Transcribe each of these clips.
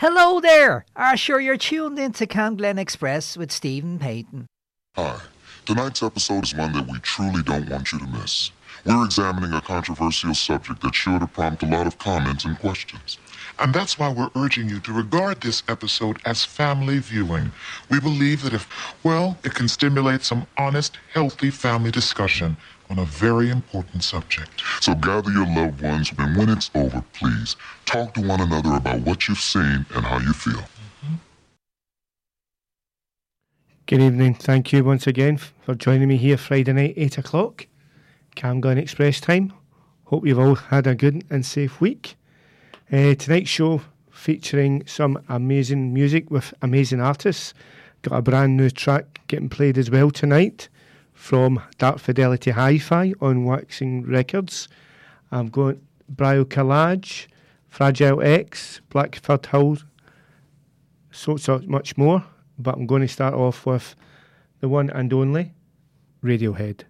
Hello there! Are sure you're tuned into CamGlen Express with Stephen Payton. Hi. Tonight's episode is one that we truly don't want you to miss. We're examining a controversial subject that's sure to prompt a lot of comments and questions. And that's why we're urging you to regard this episode as family viewing. We believe that if, well, it can stimulate some honest, healthy family discussion on a very important subject. So gather your loved ones, and when it's over, please talk to one another about what you've seen and how you feel. Good evening. Thank you once again for joining me here Friday night, 8 o'clock, CamGlen Express time. Hope you've all had a good and safe week. Uh, tonight's show featuring some amazing music with amazing artists. Got a brand new track getting played as well tonight from Dark Fidelity Hi-Fi on Waxing Records. I'm going Brio Collage, Fragile X, Blackford Hill, so, so much more. But I'm going to start off with the one and only Radiohead.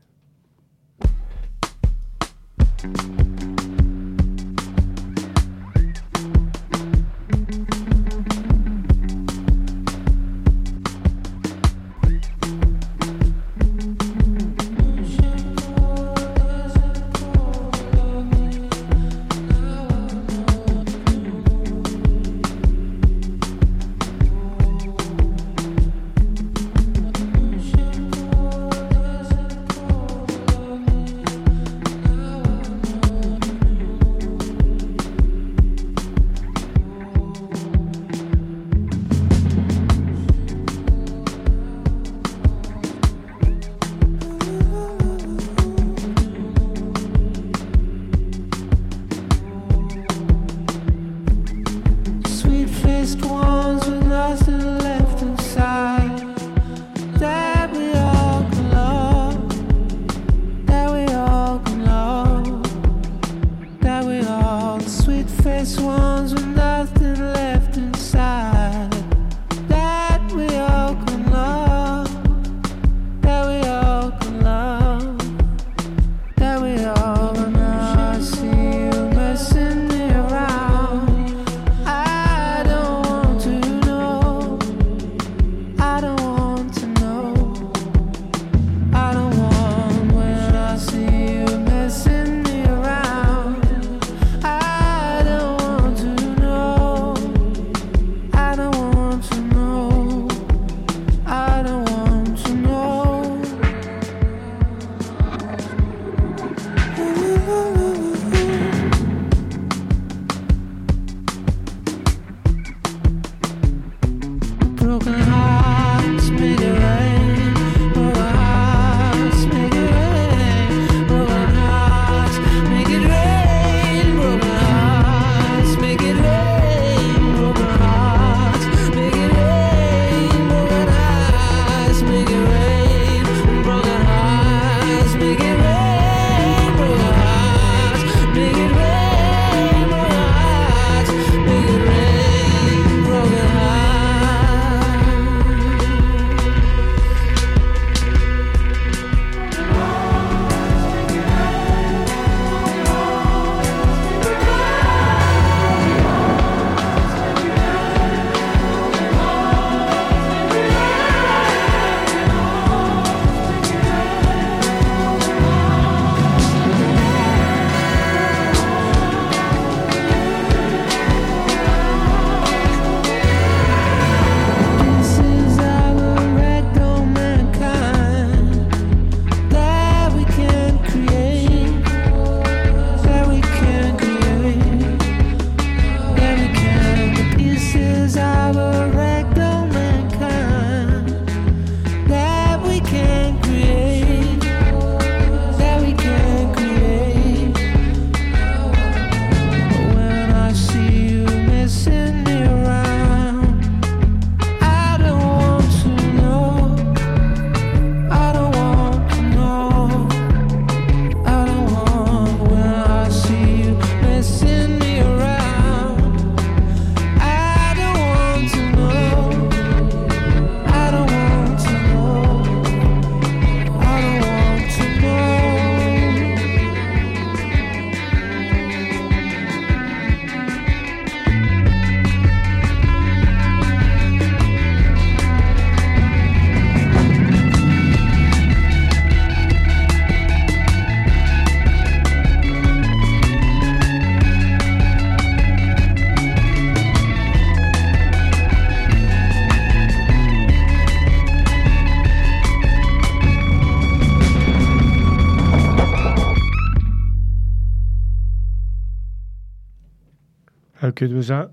Good was that?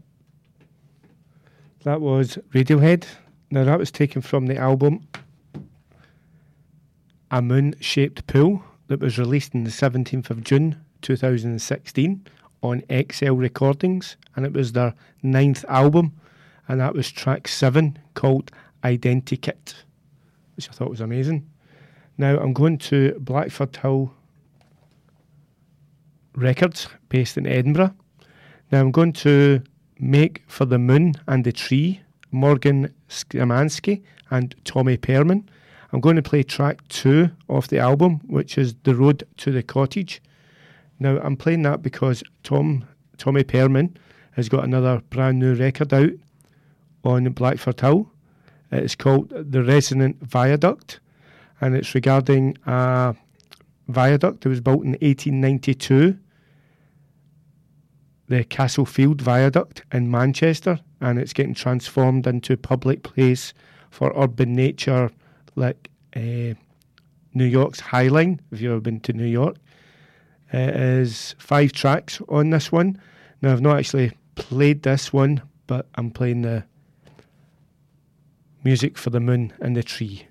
That was Radiohead. Now, that was taken from the album A Moon Shaped Pool that was released on the 17th of June 2016 on XL Recordings, and it was their ninth album, and that was track seven called Identikit, which I thought was amazing. Now I'm going to Blackford Hill Records, based in Edinburgh. Now I'm going to Make for the Moon and the Tree, Morgan Szymanski and Tommy Perman. I'm going to play track two of the album, which is The Road to the Cottage. Now I'm playing that because Tom Tommy Perman has got another brand new record out on Blackford Hill. It's called The Resonant Viaduct and it's regarding a viaduct that was built in 1892, the Castlefield Viaduct in Manchester, and it's getting transformed into a public place for urban nature like uh, New York's High Line, if you've ever been to New York. It is five tracks on this one. Now, I've not actually played this one, but I'm playing the music for the moon and the tree.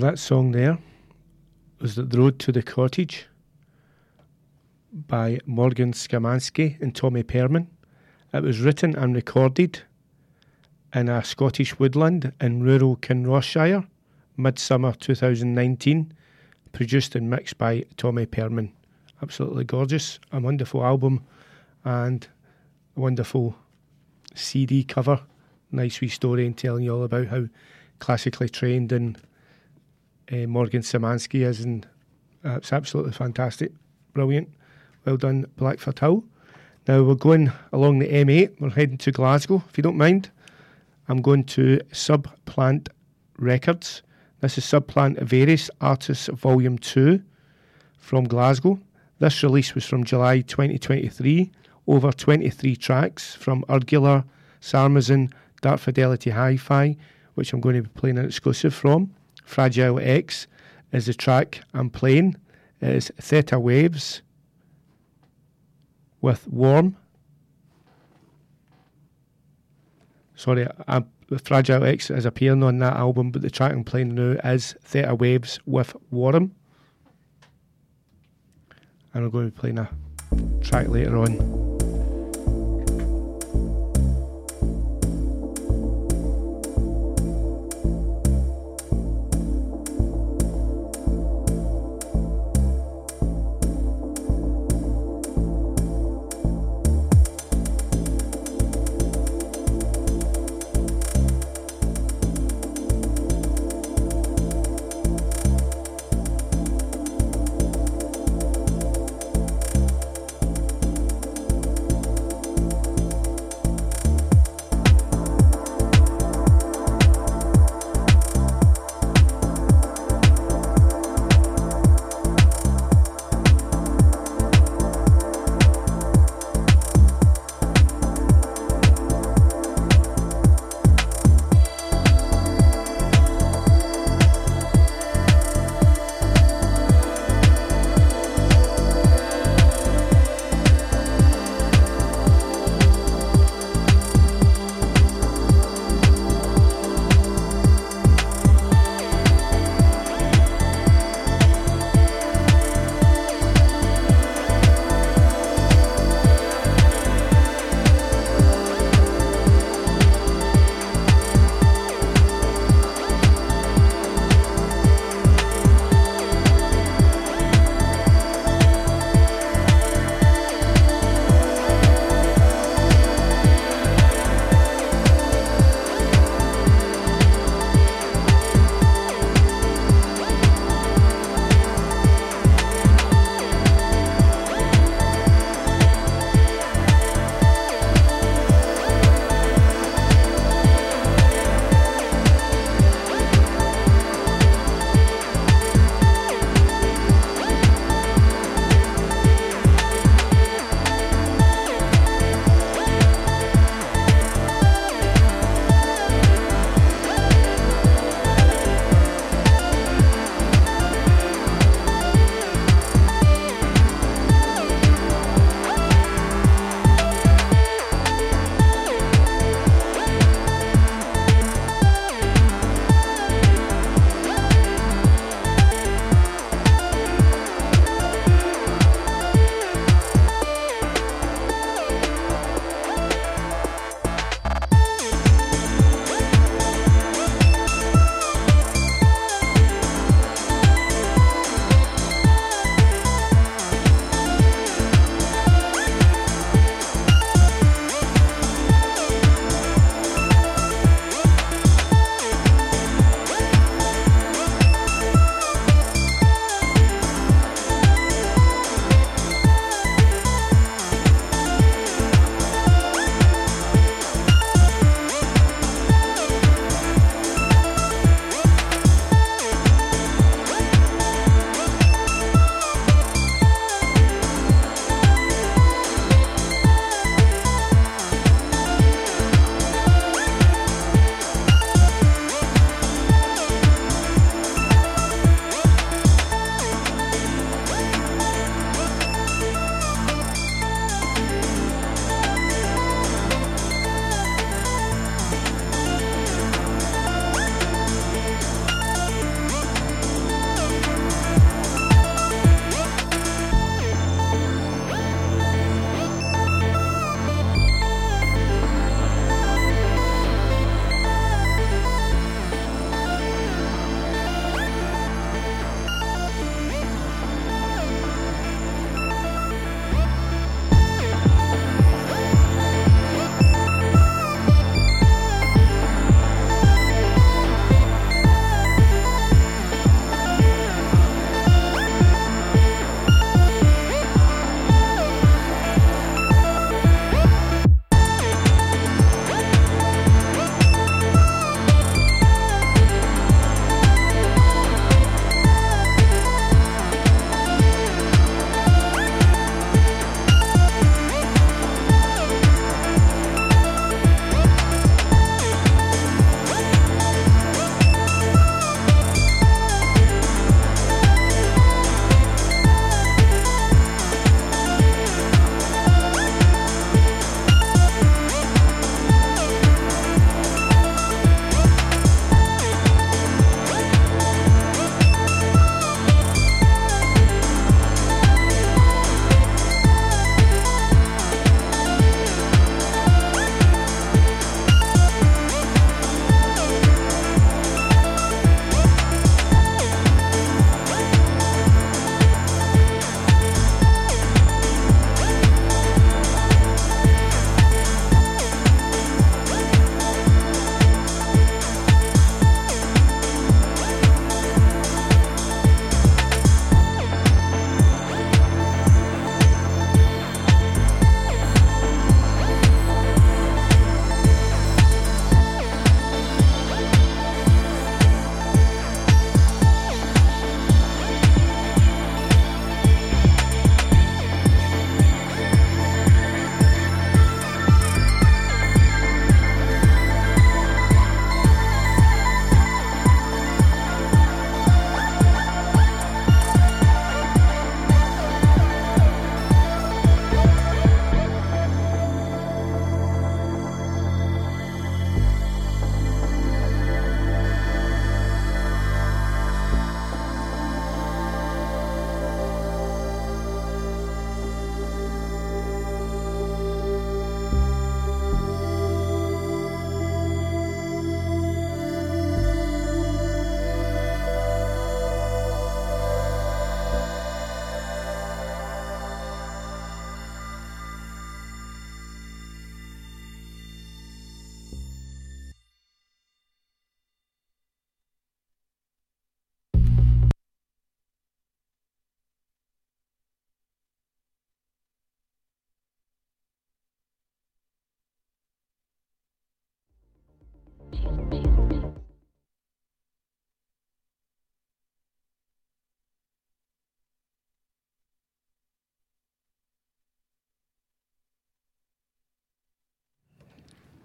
That song there was The Road to the Cottage by Morgan Szymanski and Tommy Perman. It was written and recorded in a Scottish woodland in rural Kinrossshire, midsummer 2019, produced and mixed by Tommy Perman. Absolutely gorgeous, a wonderful album, and a wonderful CD cover. Nice wee story and telling you all about how classically trained and uh, Morgan Szymanski is, and uh, it's absolutely fantastic, brilliant. Well done, Blackford Hill. Now we're going along the M8. We're heading to Glasgow, if you don't mind. I'm going to Subplant Records. This is Subplant Various Artists Volume 2 from Glasgow. This release was from July 2023. Over 23 tracks from Urgular, Sarmazin, Dark Fidelity Hi Fi, which I'm going to be playing an exclusive from. Fragile X is the track I'm playing. It is Theta Waves with Warm. Sorry, I, Fragile X is appearing on that album, but the track I'm playing now is Theta Waves with Warm. And I'm going to be playing a track later on.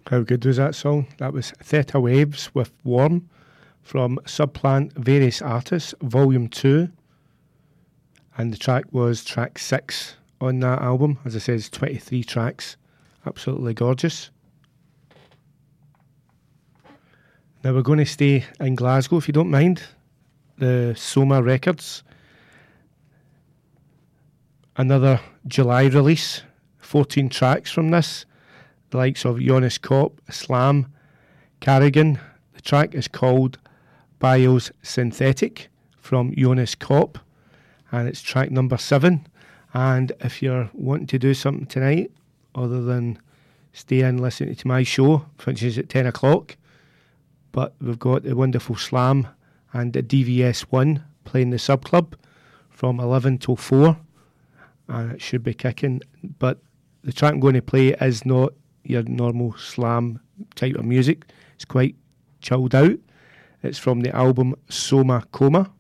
How good was that song? That was Theta Waves with Warm from Subplant Various Artists, Volume 2. And the track was track 6 on that album. As I said, it's 23 tracks. Absolutely gorgeous. Now we're going to stay in Glasgow if you don't mind. The Soma Records. Another July release. 14 tracks from this the likes of Jonas Kopp, Slam, Carrigan. The track is called Bios Synthetic from Jonas Kopp, and it's track number seven. And if you're wanting to do something tonight, other than stay in listening to my show, which is at 10 o'clock, but we've got the wonderful Slam and the DVS1 playing the sub club from 11 till 4, and it should be kicking. But the track I'm going to play is not your normal slam type of music. It's quite chilled out. It's from the album Soma Coma.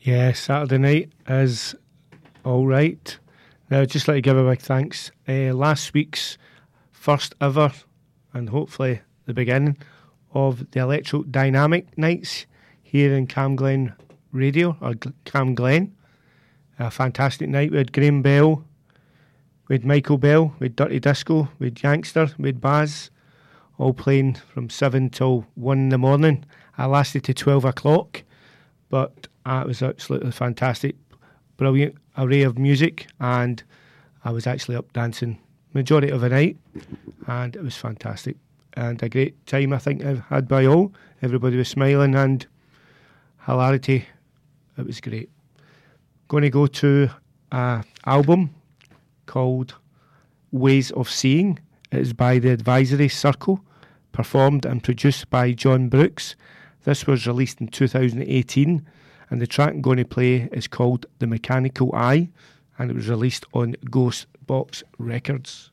Yeah, Saturday night is all right. Now, I'd just like to give a big thanks. Uh, last week's first ever, and hopefully the beginning of the Electro Dynamic Nights here in CamGlen Radio, or CamGlen. A fantastic night. We had Graham Bell, we had Michael Bell, we had Dirty Disco, we had Yankster, we had Baz, all playing from 7 till 1 in the morning. I lasted to 12 o'clock, but uh, it was absolutely fantastic. Brilliant array of music, and I was actually up dancing majority of the night, and it was fantastic. And a great time, I think, I've had by all. Everybody was smiling and hilarity. It was great going to go to an album called Ways of Seeing. It is by the Advisory Circle, performed and produced by Jon Brooks. This was released in 2018, and the track I'm going to play is called The Mechanical Eye, and it was released on Ghost Box Records.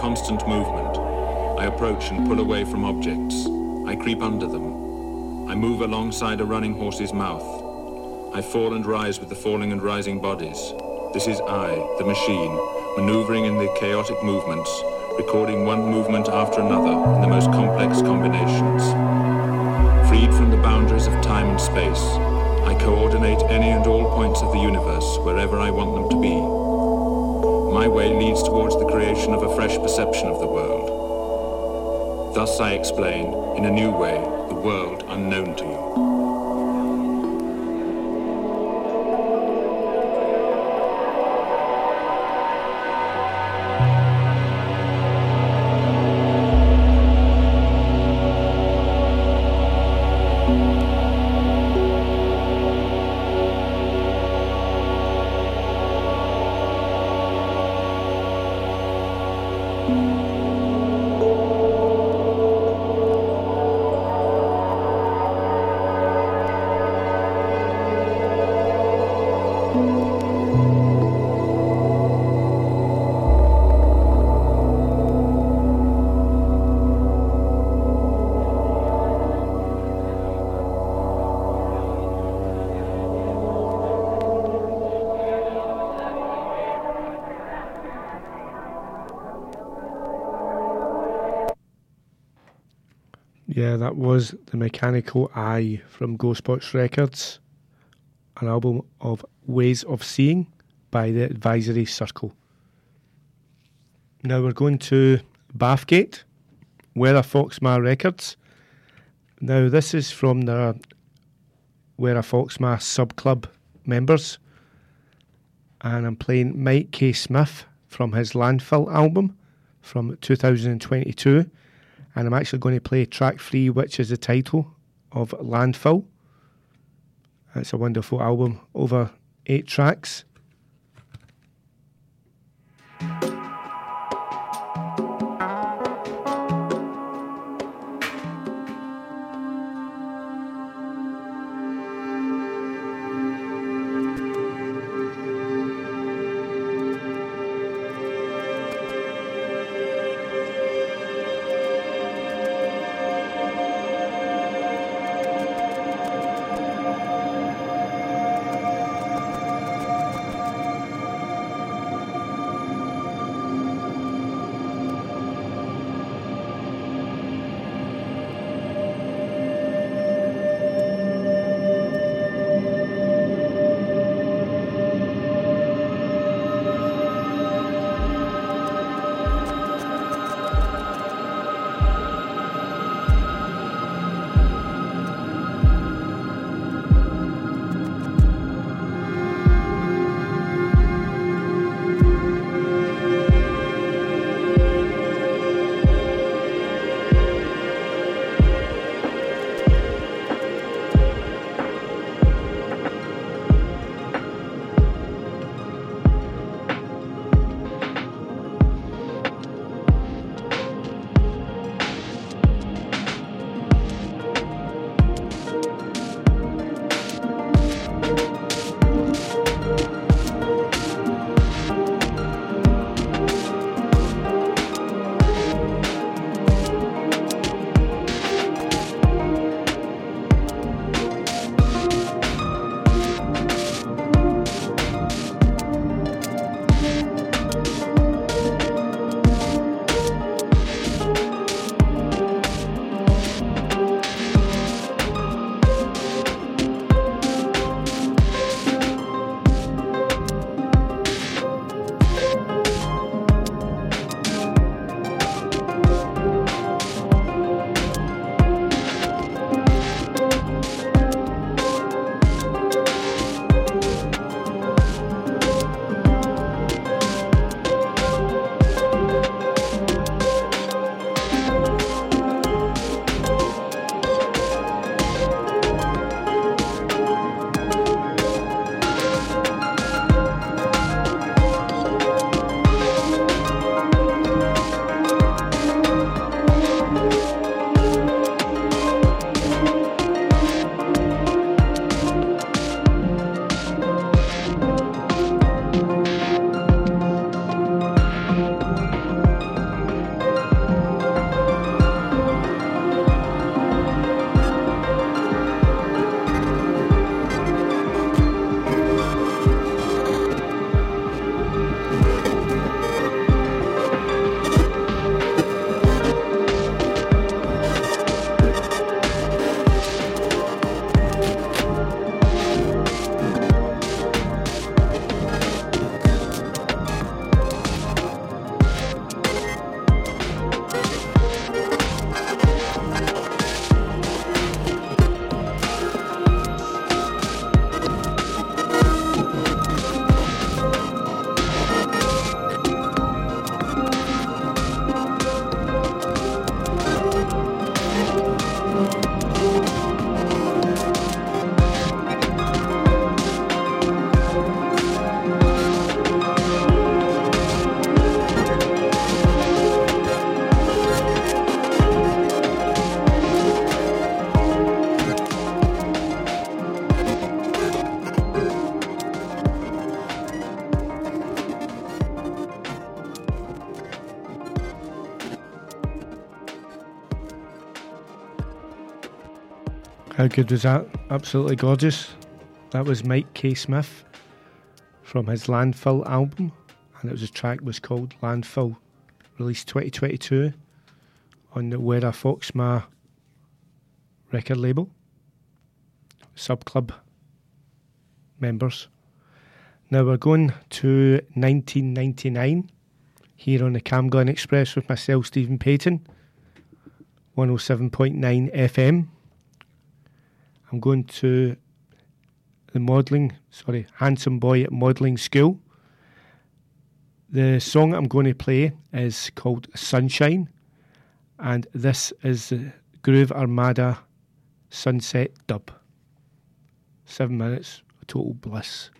Constant movement. I approach and pull away from objects. I creep under them. I move alongside a running horse's mouth. I fall and rise with the falling and rising bodies. This is I, the machine, maneuvering in the chaotic movements, recording one movement after another in the most complex combinations. Freed from the boundaries of time and space, I coordinate any and all points of the universe wherever I want them to be. My way leads towards the creation of a fresh perception of the world. Thus I explain, in a new way, the world unknown to you. That was The Mechanical Eye from Ghost Box Records, an album of Ways of Seeing by the Advisory Circle. Now we're going to Bathgate, Werra Foxma Records. Now this is from the Werra Foxma sub club members, and I'm playing Mike K. Smith from his Landfill album from 2022 and I'm actually going to play track three, which is the title of Landfill. It's a wonderful album over eight tracks. How good was that? Absolutely gorgeous. That was Mike K. Smith from his Landfill album, and it was a track was called Landfill, released 2022 on the Werra Foxma record label. Sub Club members. Now we're going to 1999 here on the CamGlen Express with myself, Stephen Payton, 107.9 FM. I'm going to the modelling, sorry, Handsome Boy at Modelling School. The song I'm going to play is called Sunshine, and this is the Groove Armada Sunset Dub. Seven minutes, total bliss.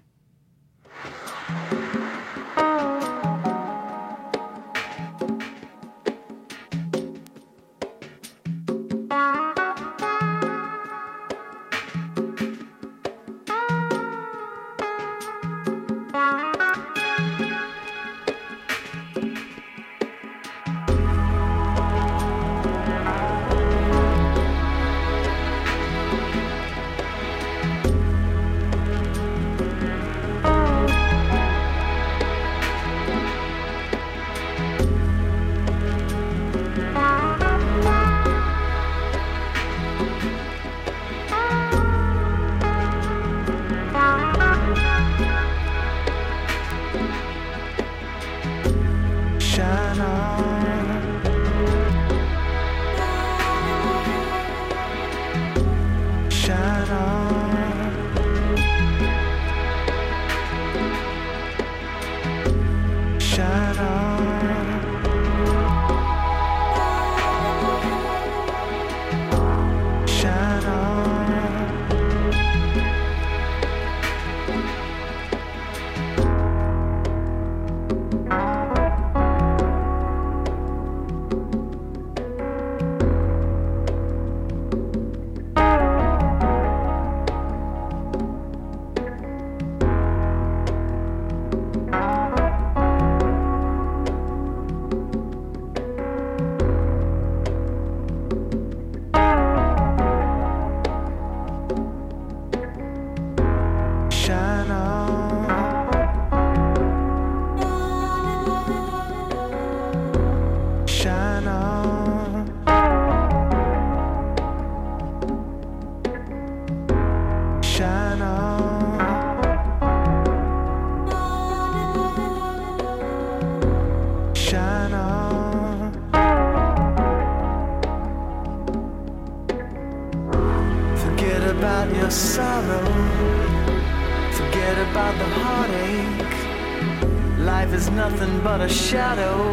life is nothing but a shadow.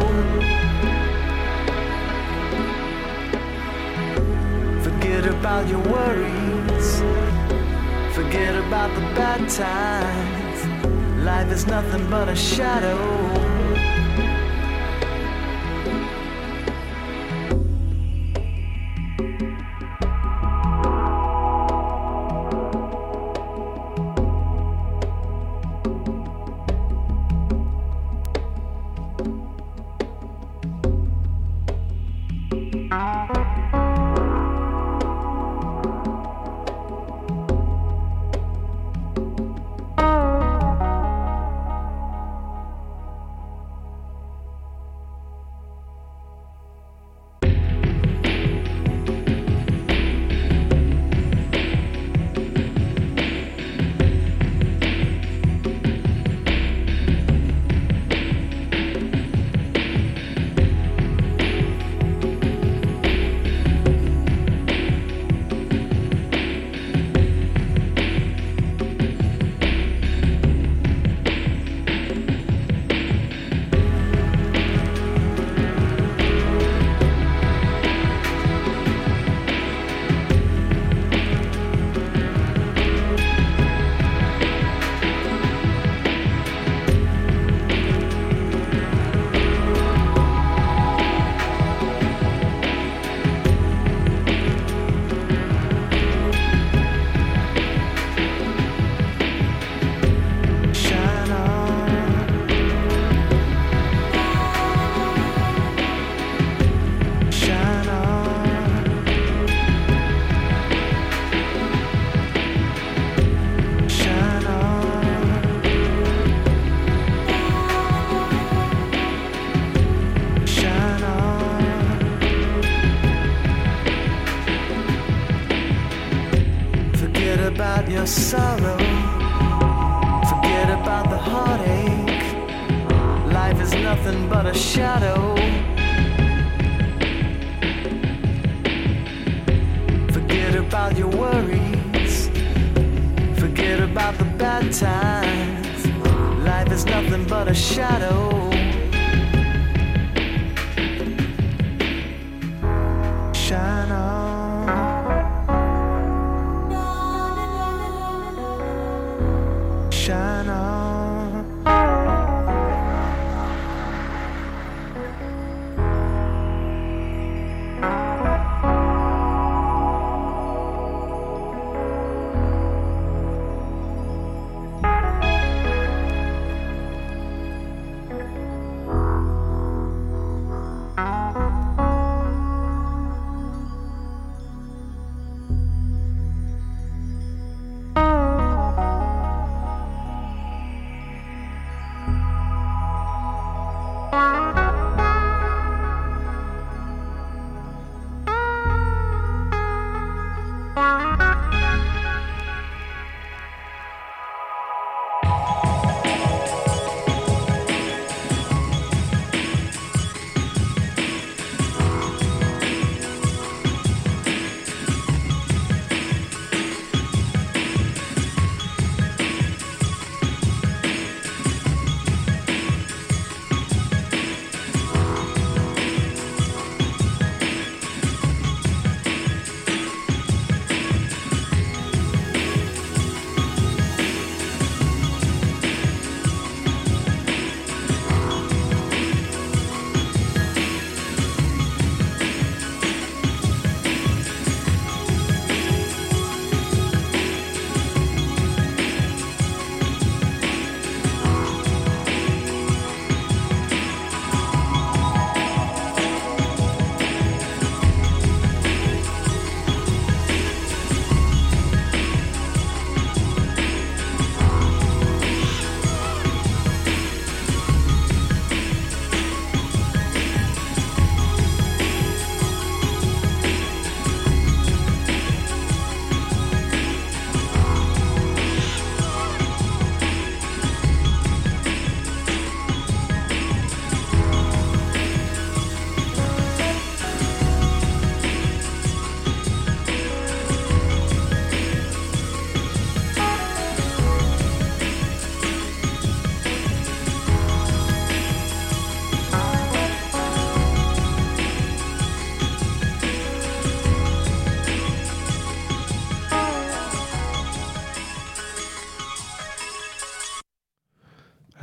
Forget about your worries. Forget about the bad times. Life is nothing but a shadow.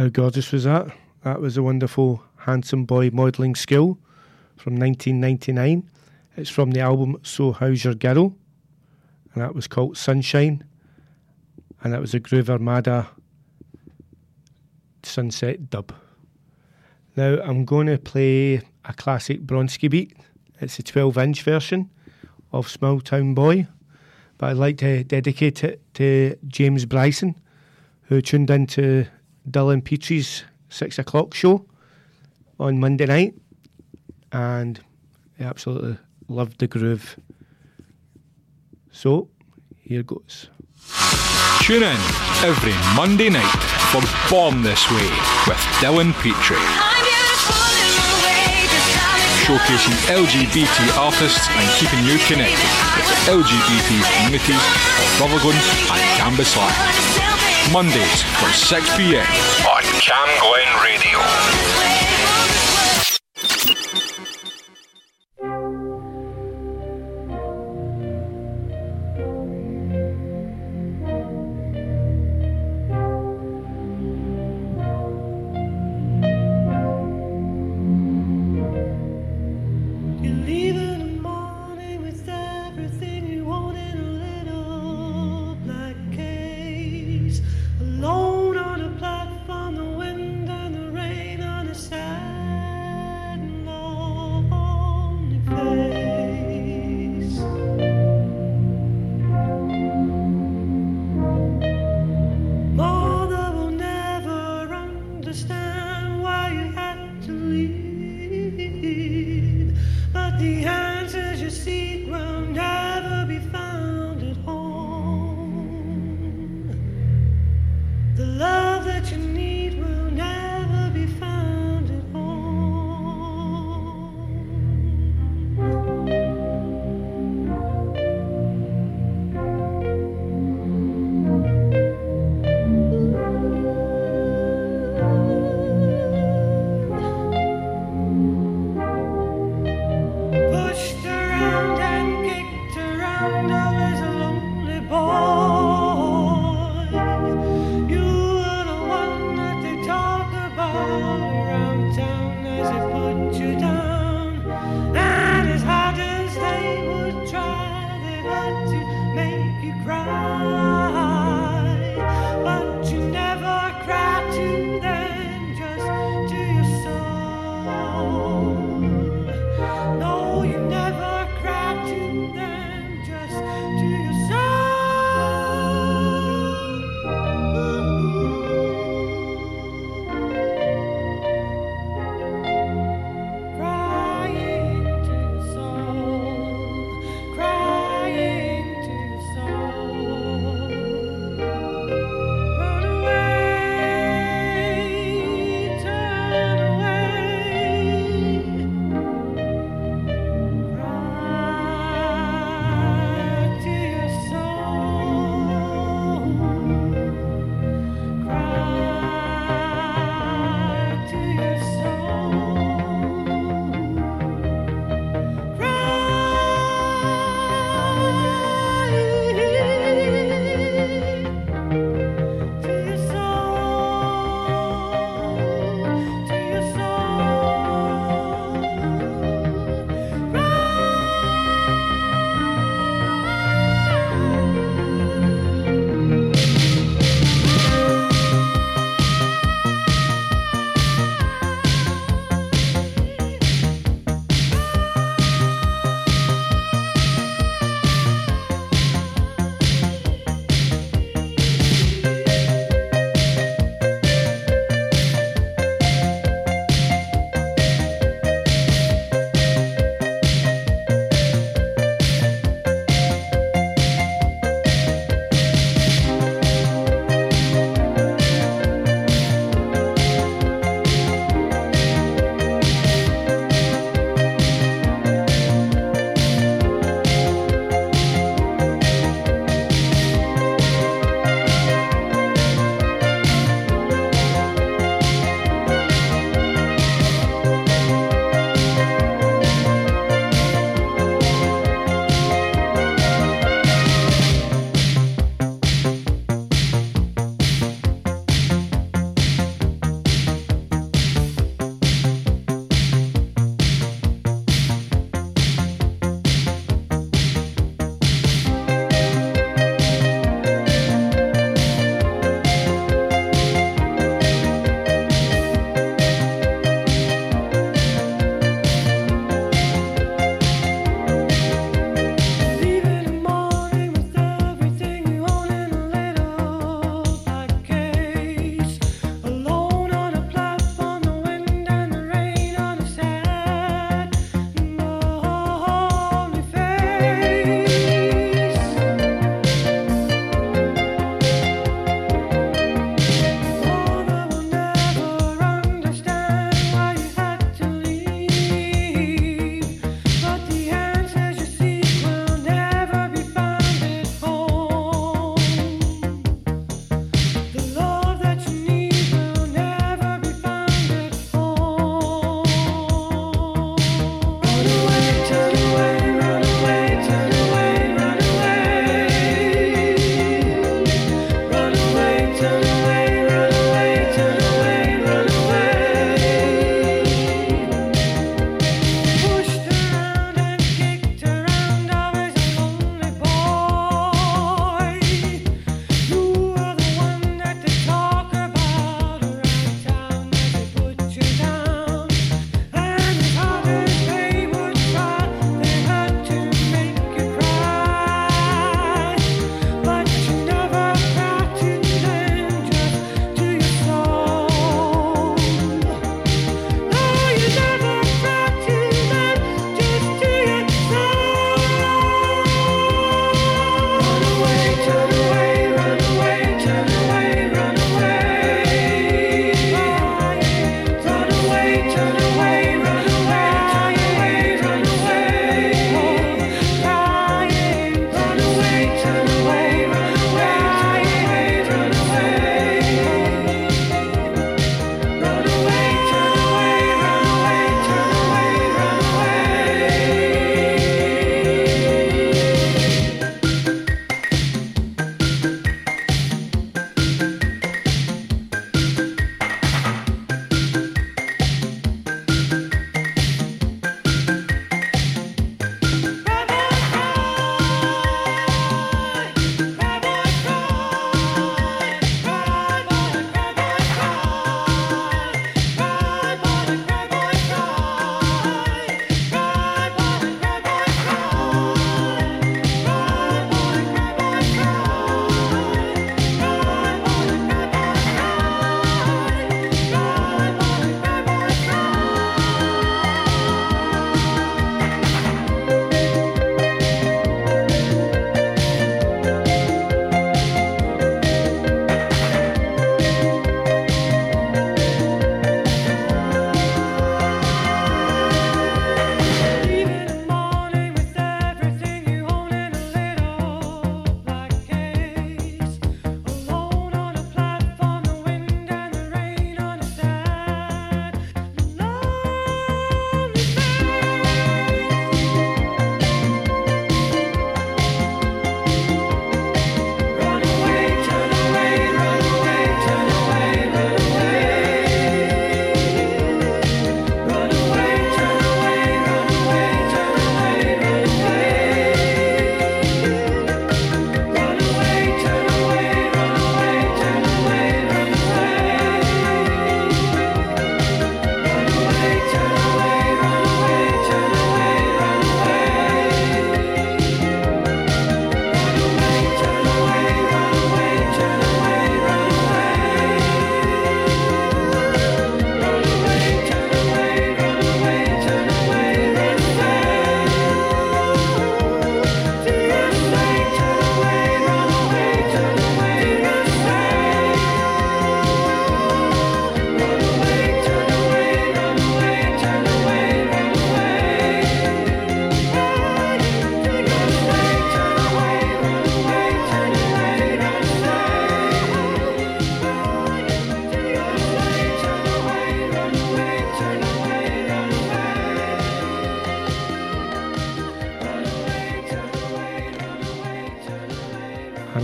How gorgeous was that? That was a wonderful Handsome Boy modelling School from 1999. It's from the album So How's Your Girl? And that was called Sunshine. And that was a Groove Armada Sunset dub. Now I'm going to play a classic Bronski beat. It's a 12 inch version of Small Town Boy. But I'd like to dedicate it to James Bryson, who tuned into Dylan Petrie's six o'clock show on Monday night, and he absolutely loved the groove. So, here goes. Tune in every Monday night for Born This Way with Dylan Petrie. Showcasing LGBT artists and keeping you connected with the LGBT communities of Rutherglen and Cambuslang. Mondays from 6pm on Cam Glen Radio.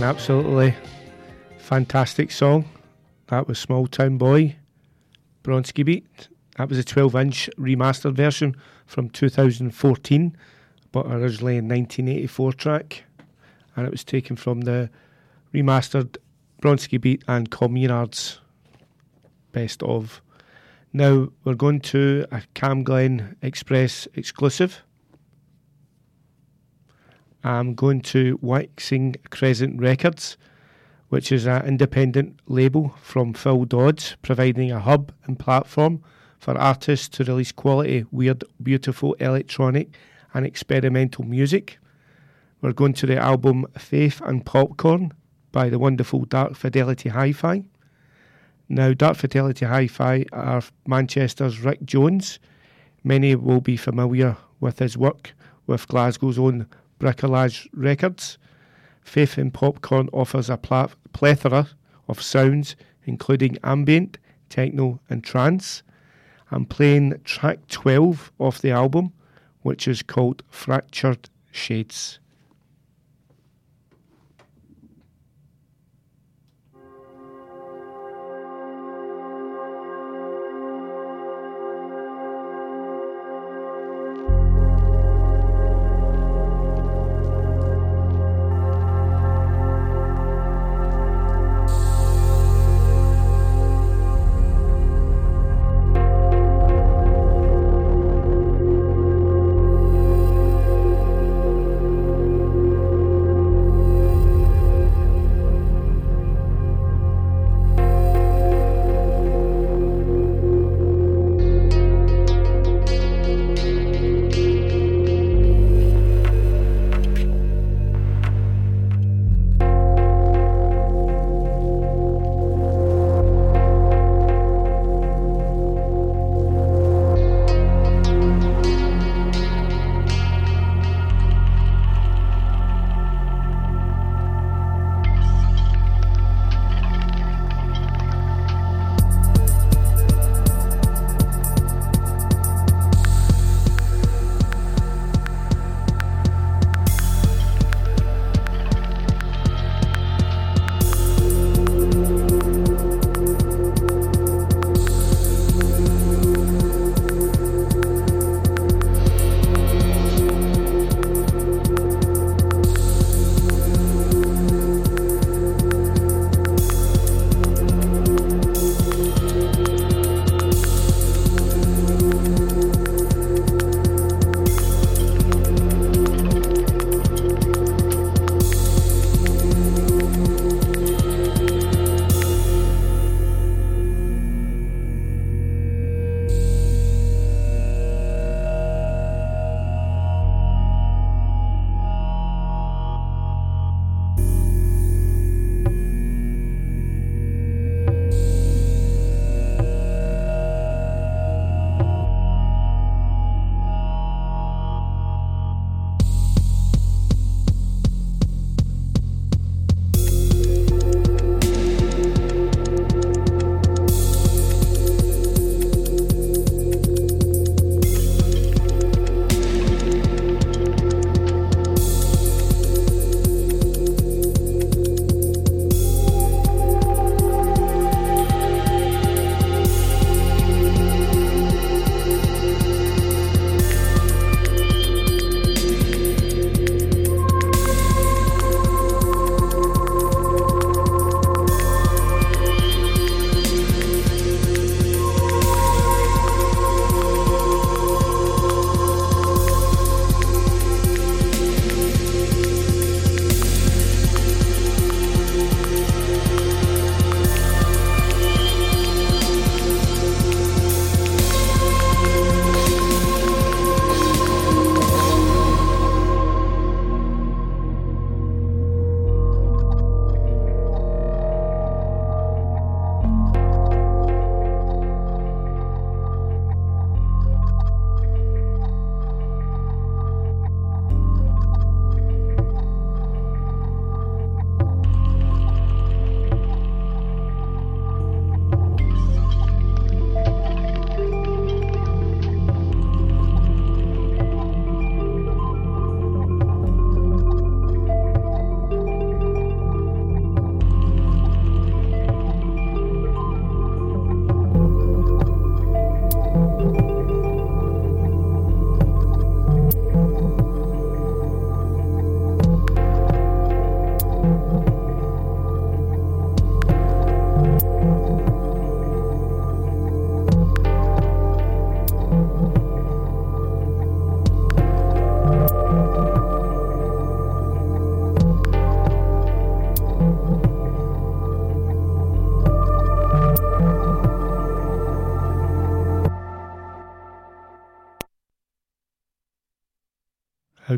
Absolutely fantastic song. That was Small Town Boy, Bronski Beat. That was a 12 inch remastered version from 2014, but originally a 1984 track. And it was taken from the remastered Bronski Beat and Communards best of. Now we're going to a CamGlen Express exclusive. I'm going to Waxing Crescent Records, which is an independent label from Phil Dodds, providing a hub and platform for artists to release quality, weird, beautiful electronic and experimental music. We're going to the album Faith and Popcorn by the wonderful Dark Fidelity Hi Fi. Now, Dark Fidelity Hi Fi are Manchester's Rick Jones. Many will be familiar with his work with Glasgow's own Bricolage Records. Faith in Popcorn offers a pla- plethora of sounds, including ambient, techno, and trance. I'm playing track 12 off the album, which is called Fractured Shades.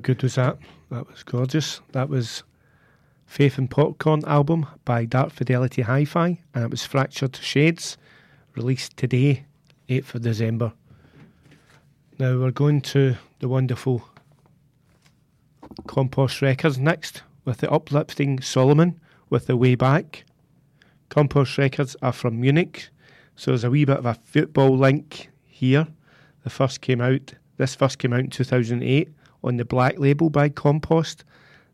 Good was that? That was gorgeous. That was Faith and Popcorn album by Dark Fidelity Hi Fi, and it was Fractured Shades, released today, 8th of December. Now we're going to the wonderful Compost Records next with the uplifting Solomun with the Way Back. Compost Records are from Munich, so there's a wee bit of a football link here. The first came out, this first came out in 2008 on the black label by Compost.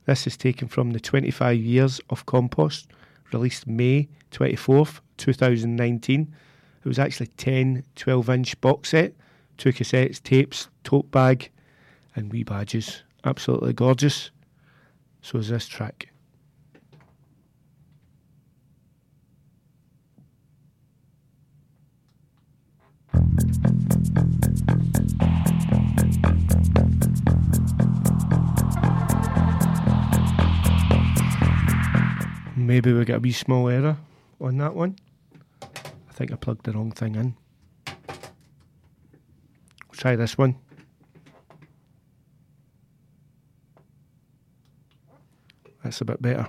This is taken from the 25 years of Compost, released May 24th, 2019. It was actually 10 12 inch box set, two cassettes, tapes, tote bag, and wee badges. Absolutely gorgeous. So is this track. Maybe we get a wee small error on that one. I think I plugged the wrong thing in. We'll try this one. That's a bit better.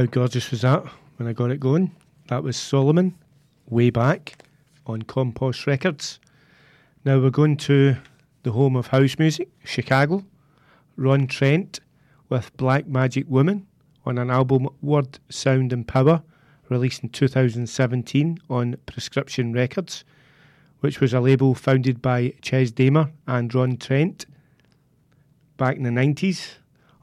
How gorgeous was that when I got it going? That was Solomun, way back on Compost Records. Now we're going to the home of house music, Chicago. Ron Trent with Black Magic Woman on an album Word, Sound and Power, released in 2017 on Prescription Records, which was a label founded by Chez Damier and Ron Trent back in the 90s.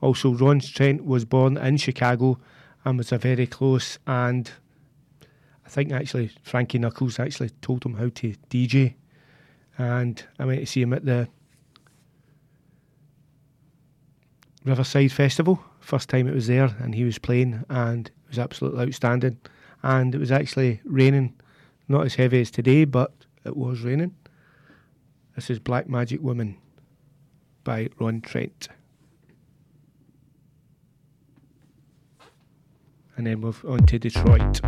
Also, Ron Trent was born in Chicago and was a very close and I think actually Frankie Knuckles actually told him how to DJ. And I went to see him at the Riverside Festival. First time it was there, and he was playing, and it was absolutely outstanding. And it was actually raining, not as heavy as today, but it was raining. This is Black Magic Woman by Ron Trent. And then we're on to Detroit.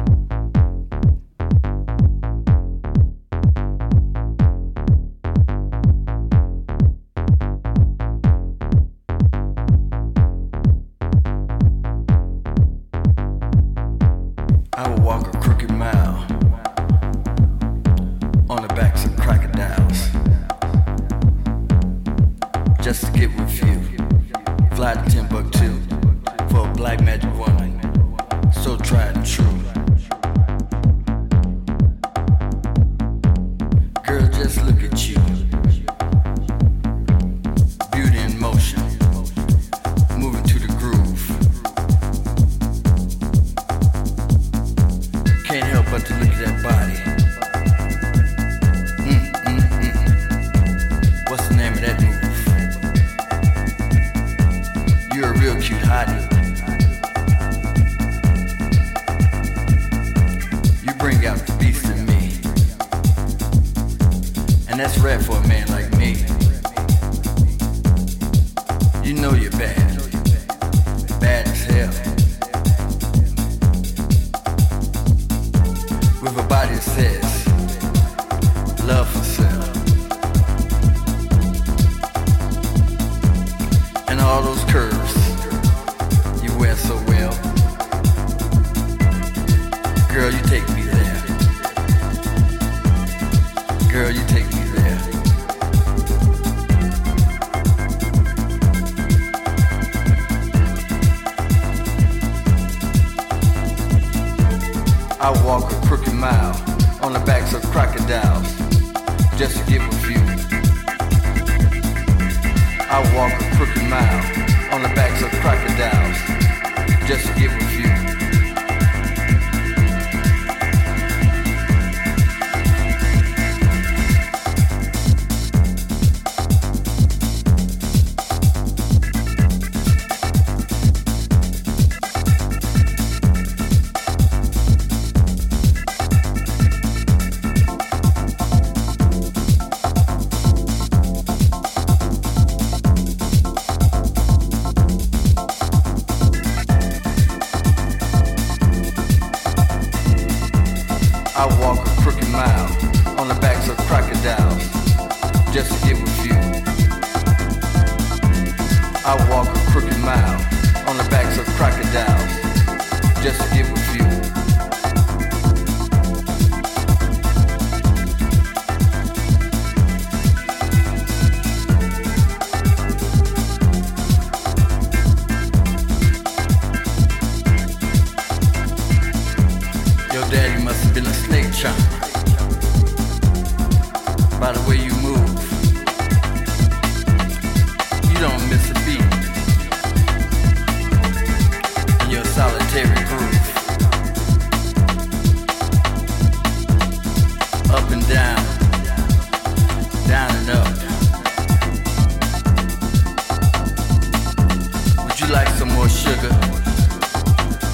Like some more sugar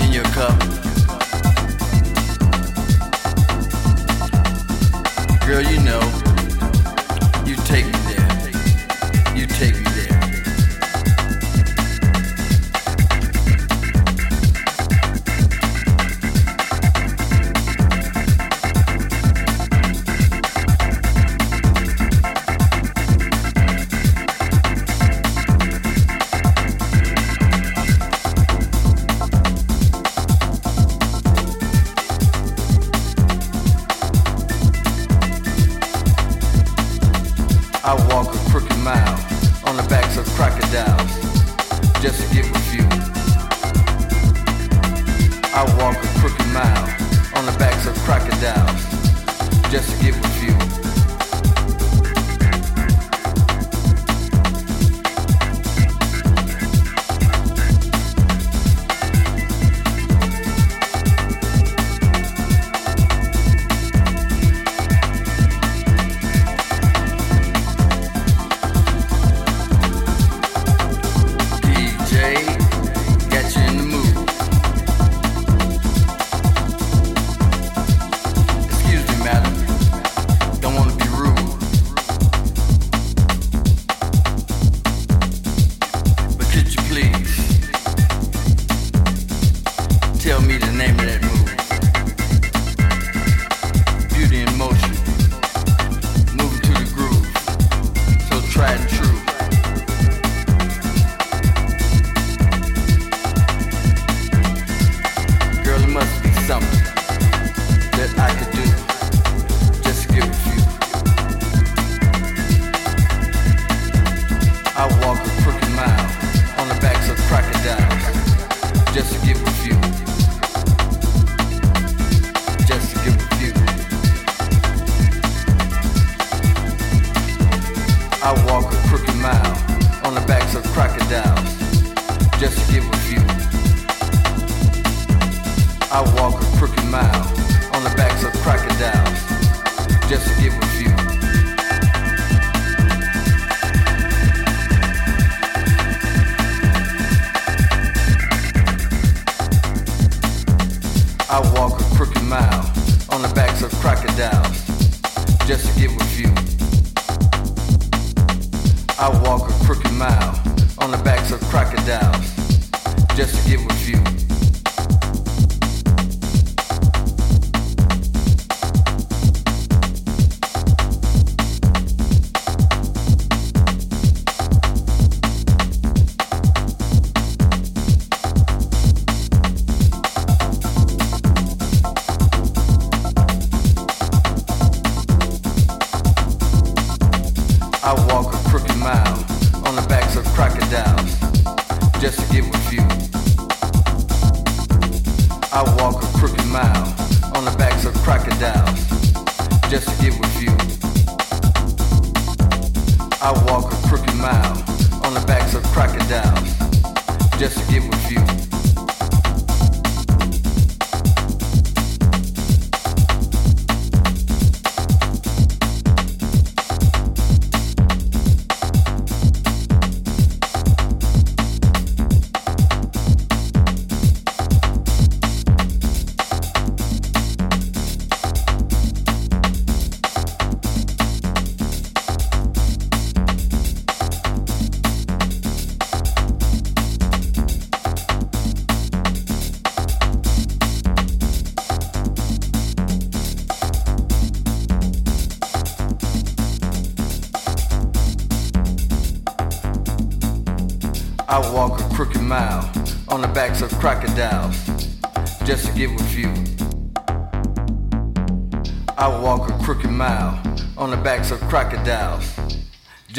in your cup? Girl, you know,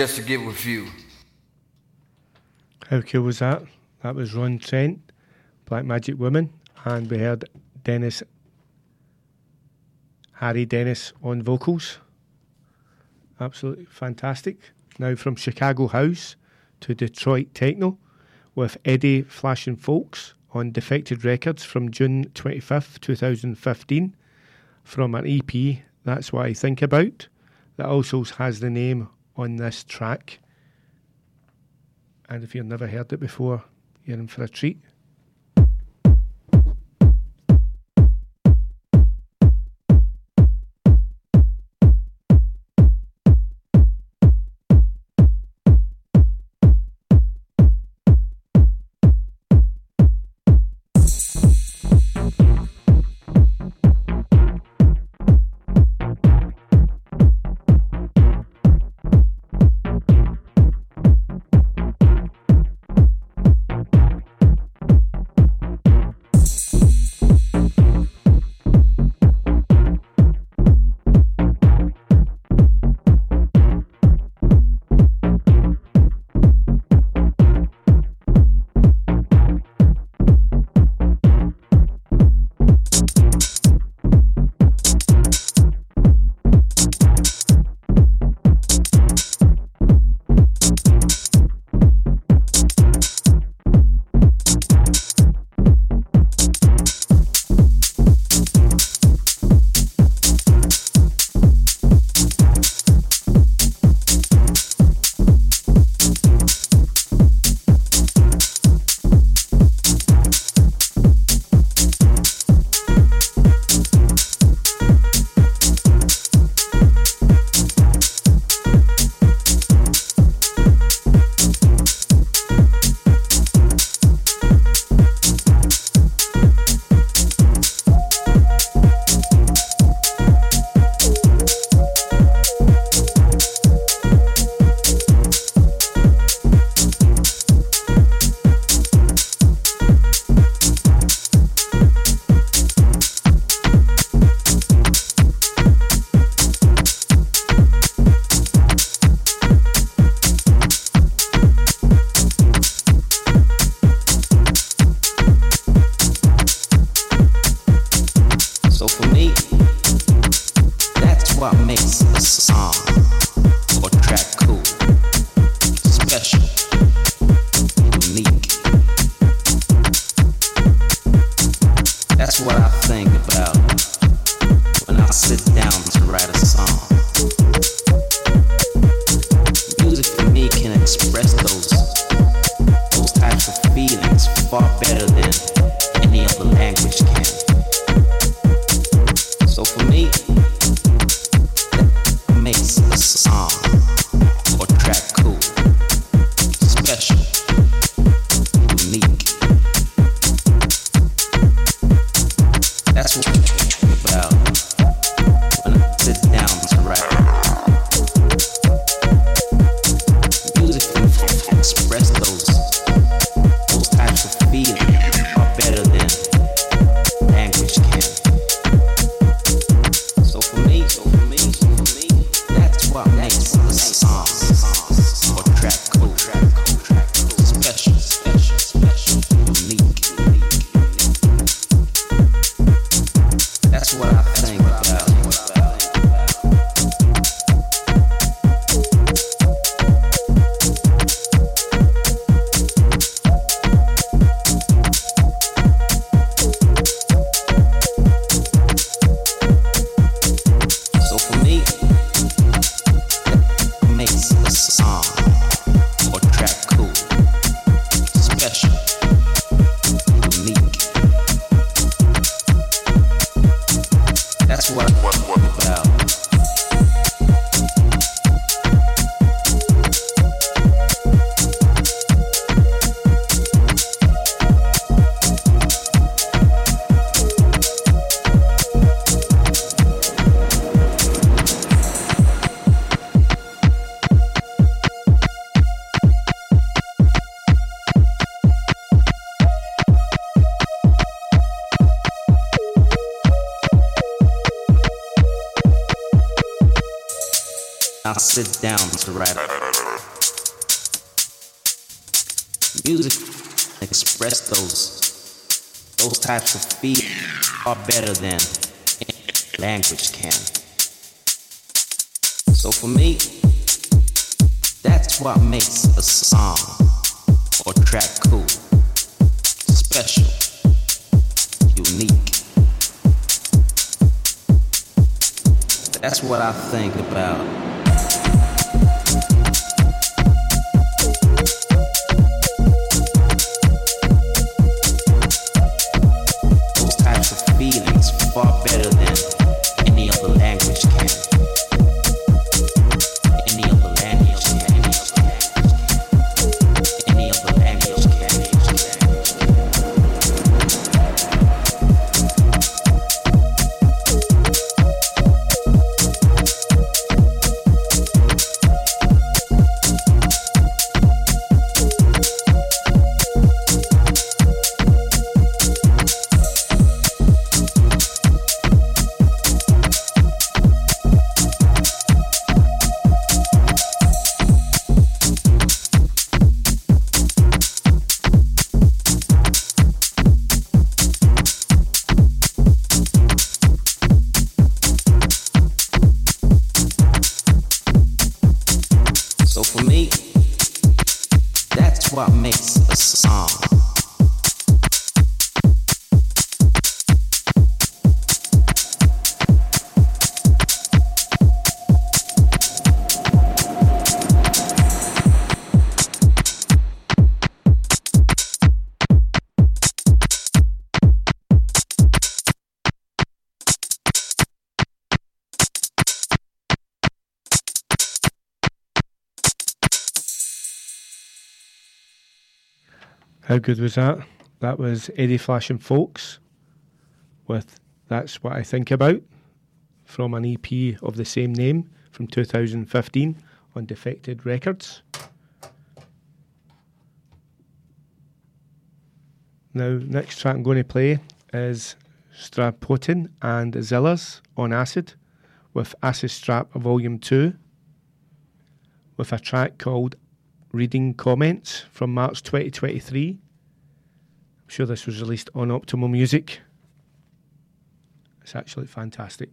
just to get with you. How cool was that? That was Ron Trent, Black Magic Woman, and we heard Dennis, Harry Dennis on vocals. Absolutely fantastic. Now from Chicago House to Detroit Techno with Eddie Flashing Fowlkes on Defected Records from June 25th, 2015, from an EP, That's What I Think About, that also has the name on this track. And if you've never heard it before, you're in for a treat. Far better than any other language can. Sit down to write. Music express those those types of feelings far better than language can. So for me, that's what makes a song or track cool, special, unique. That's what I think about. Far better How good was that? That was Eddie Flashin' Fowlkes with That's What I Think About from an EP of the same name from 2015 on Defected Records. Now, next track I'm going to play is Strapotin and Zillas on Acid with Acid Strap Volume 2 with a track called Reading Comments from March 2023. I'm sure this was released on Optimo Music. It's actually fantastic.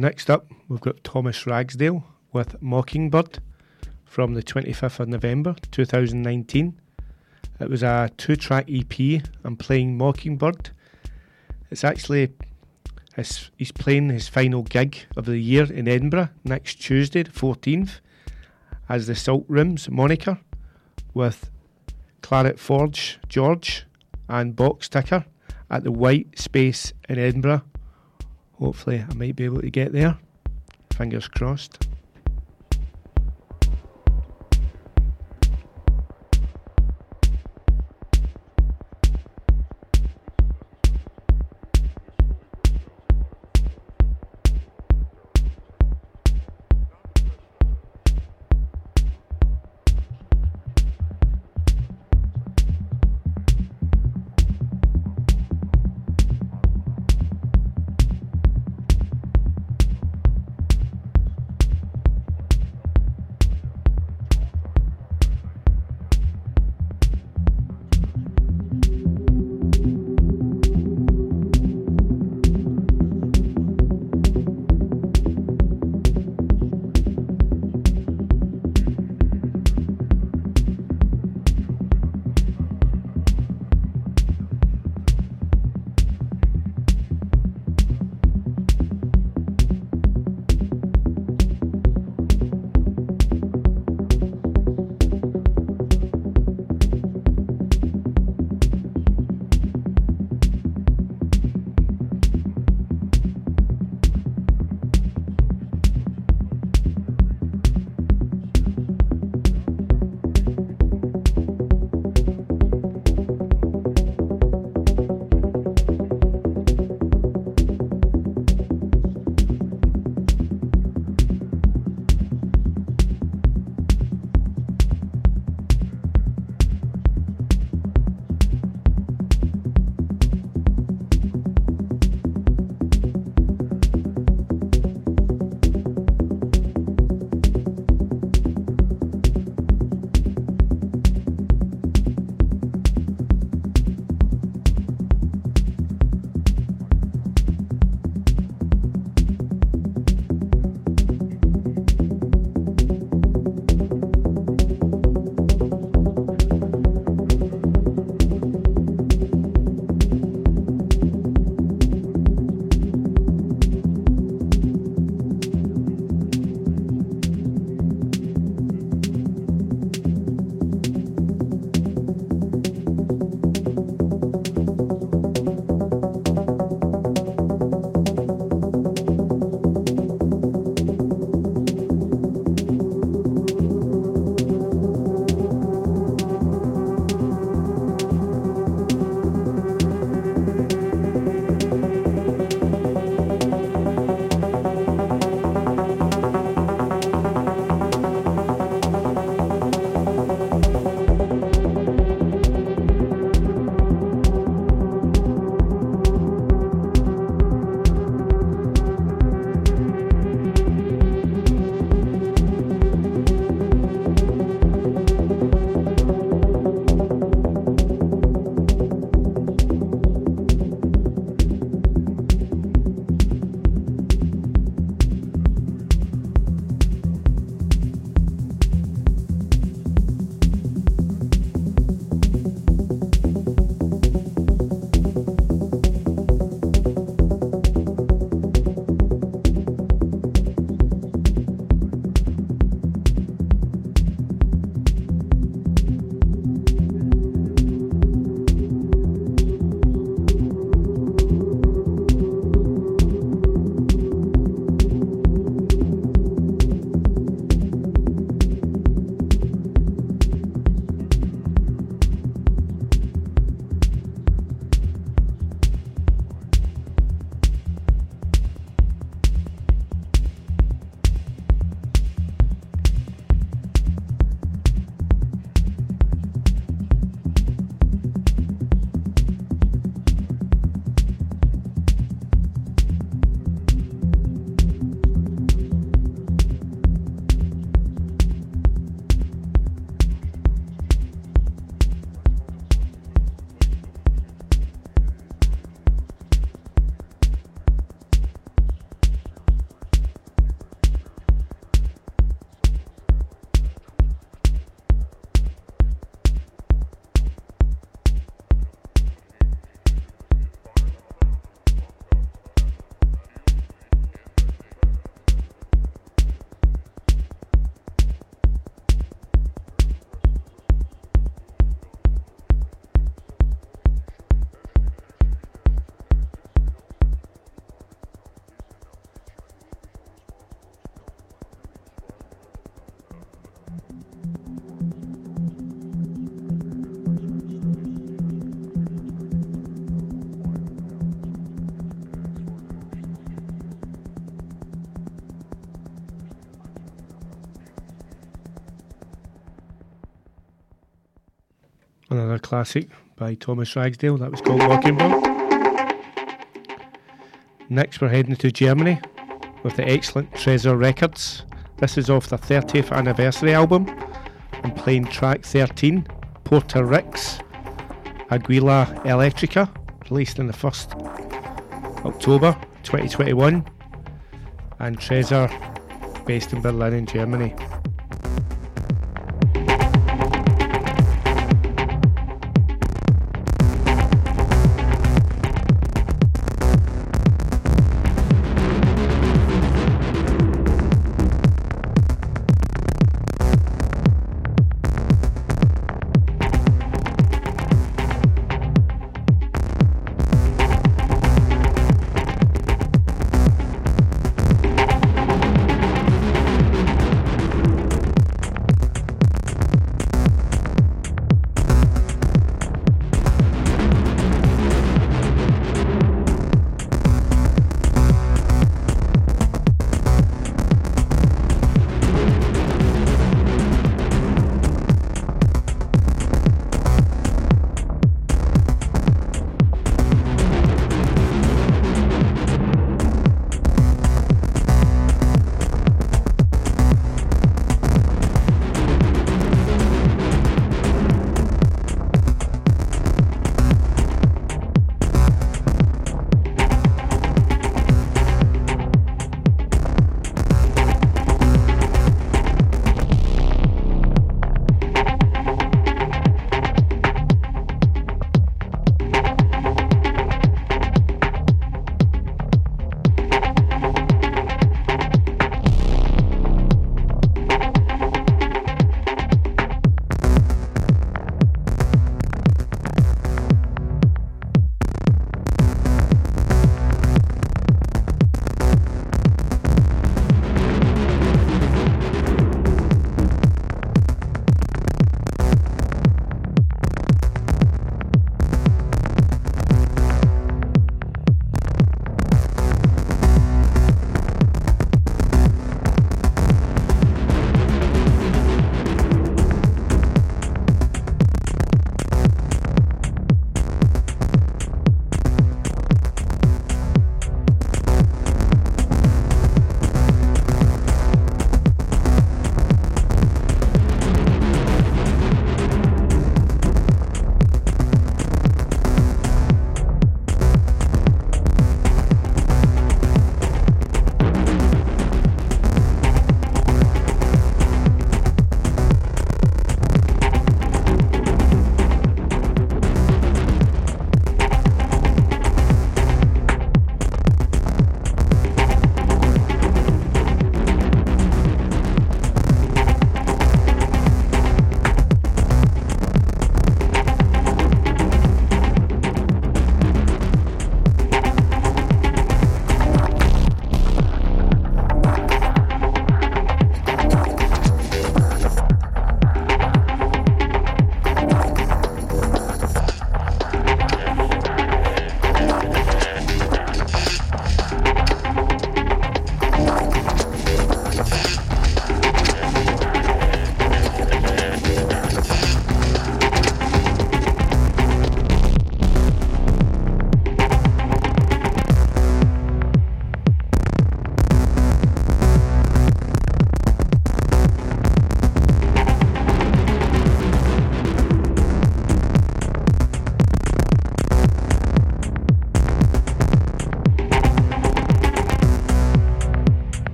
Next up, we've got Thomas Ragsdale with Mockingbird from the 25th of November 2019. It was a two track EP. I'm playing Mockingbird. It's actually, his, he's playing his final gig of the year in Edinburgh next Tuesday, the 14th, as the Salt Rooms moniker with Claret Forge George and Box Ticker at the White Space in Edinburgh. Hopefully, I might be able to get there. Fingers crossed. Classic by Thomas Ragsdale. That was called Mockingbird. Next, we're heading to Germany with the excellent Tresor Records. This is off their 30th anniversary album. I'm playing track 13, Porter Ricks, Aguila Electrica, released on the 1st October 2021. And Tresor, based in Berlin in Germany.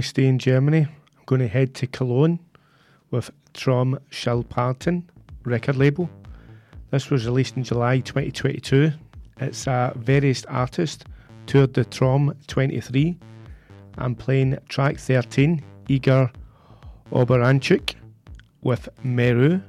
To stay in Germany. I'm going to head to Cologne with Traum Schallplatten record label. This was released in July 2022. It's a various artist toured the Traum 23. I'm playing track 13, Igor Oberanchuk with Meru.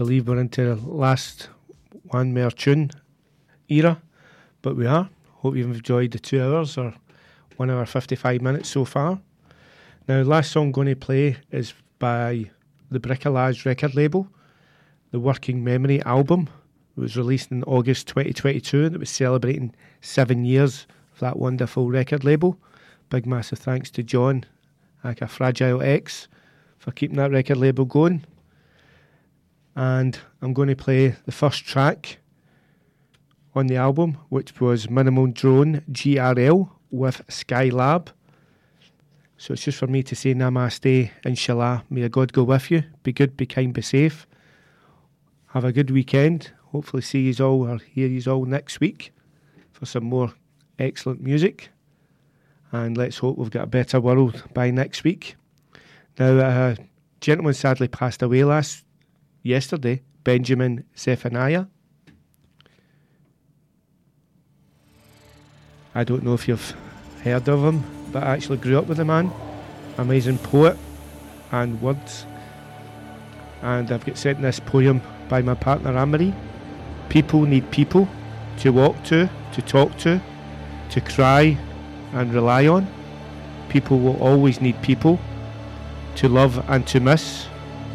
Believe we're into the last one more tune era, but we are. Hope you've enjoyed the two hours or one hour 55 minutes so far. Now, last song I'm going to play is by the Bricolage record label, the Working Memory album. It was released in August 2022 and it was celebrating seven years of that wonderful record label. Big massive thanks to John, like a Fragile X, for keeping that record label going. And I'm going to play the first track on the album, which was Minimal Drone GRL with Skylab. So it's just for me to say namaste, inshallah. May God go with you. Be good, be kind, be safe. Have a good weekend. Hopefully see you all or hear you all next week for some more excellent music. And let's hope we've got a better world by next week. Now, uh, a gentleman sadly passed away last yesterday, Benjamin Zephaniah. I don't know if you've heard of him, but I actually grew up with the man. Amazing poet and words. And I've got sent this poem by my partner Amory. People need people to walk to, to talk to, to cry and rely on. People will always need people to love and to miss,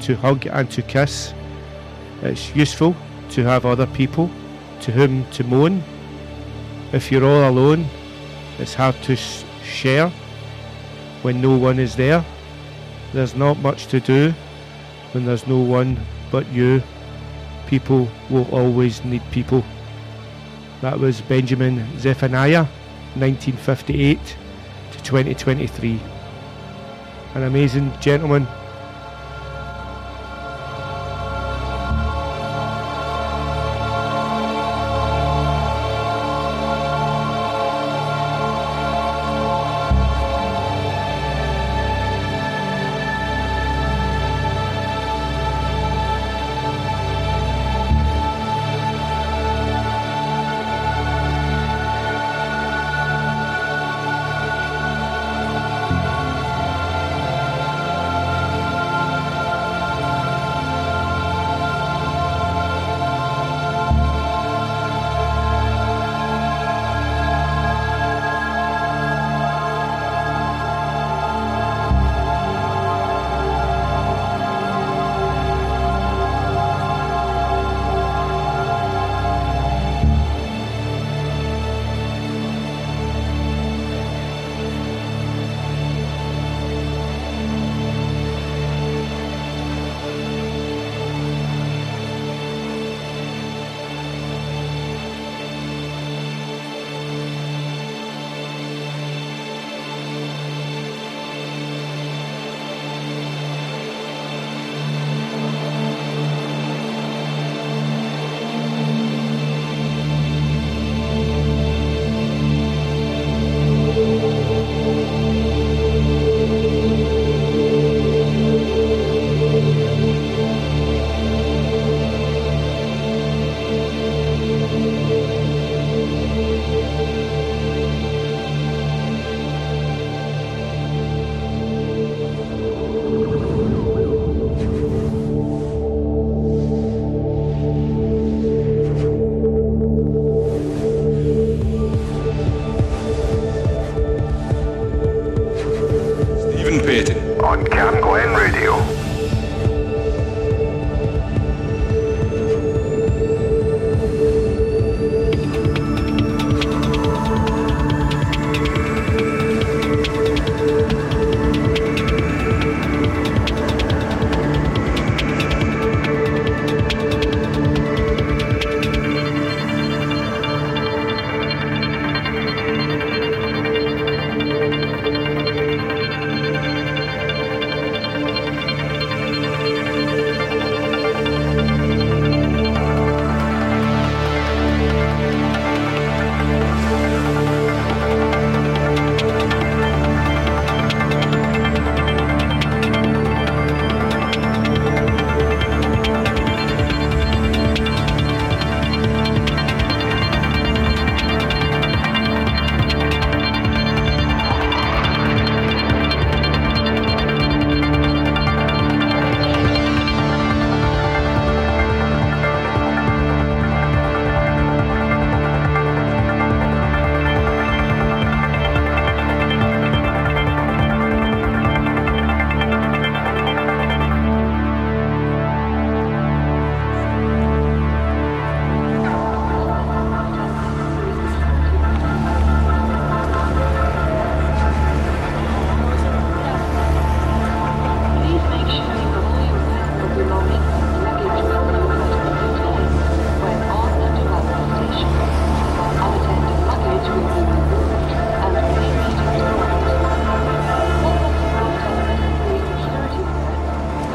to hug and to kiss. It's useful to have other people to whom to moan. If you're all alone, it's hard to share when no one is there. There's not much to do when there's no one but you. People will always need people. That was Benjamin Zephaniah, 1958 to 2023. An amazing gentleman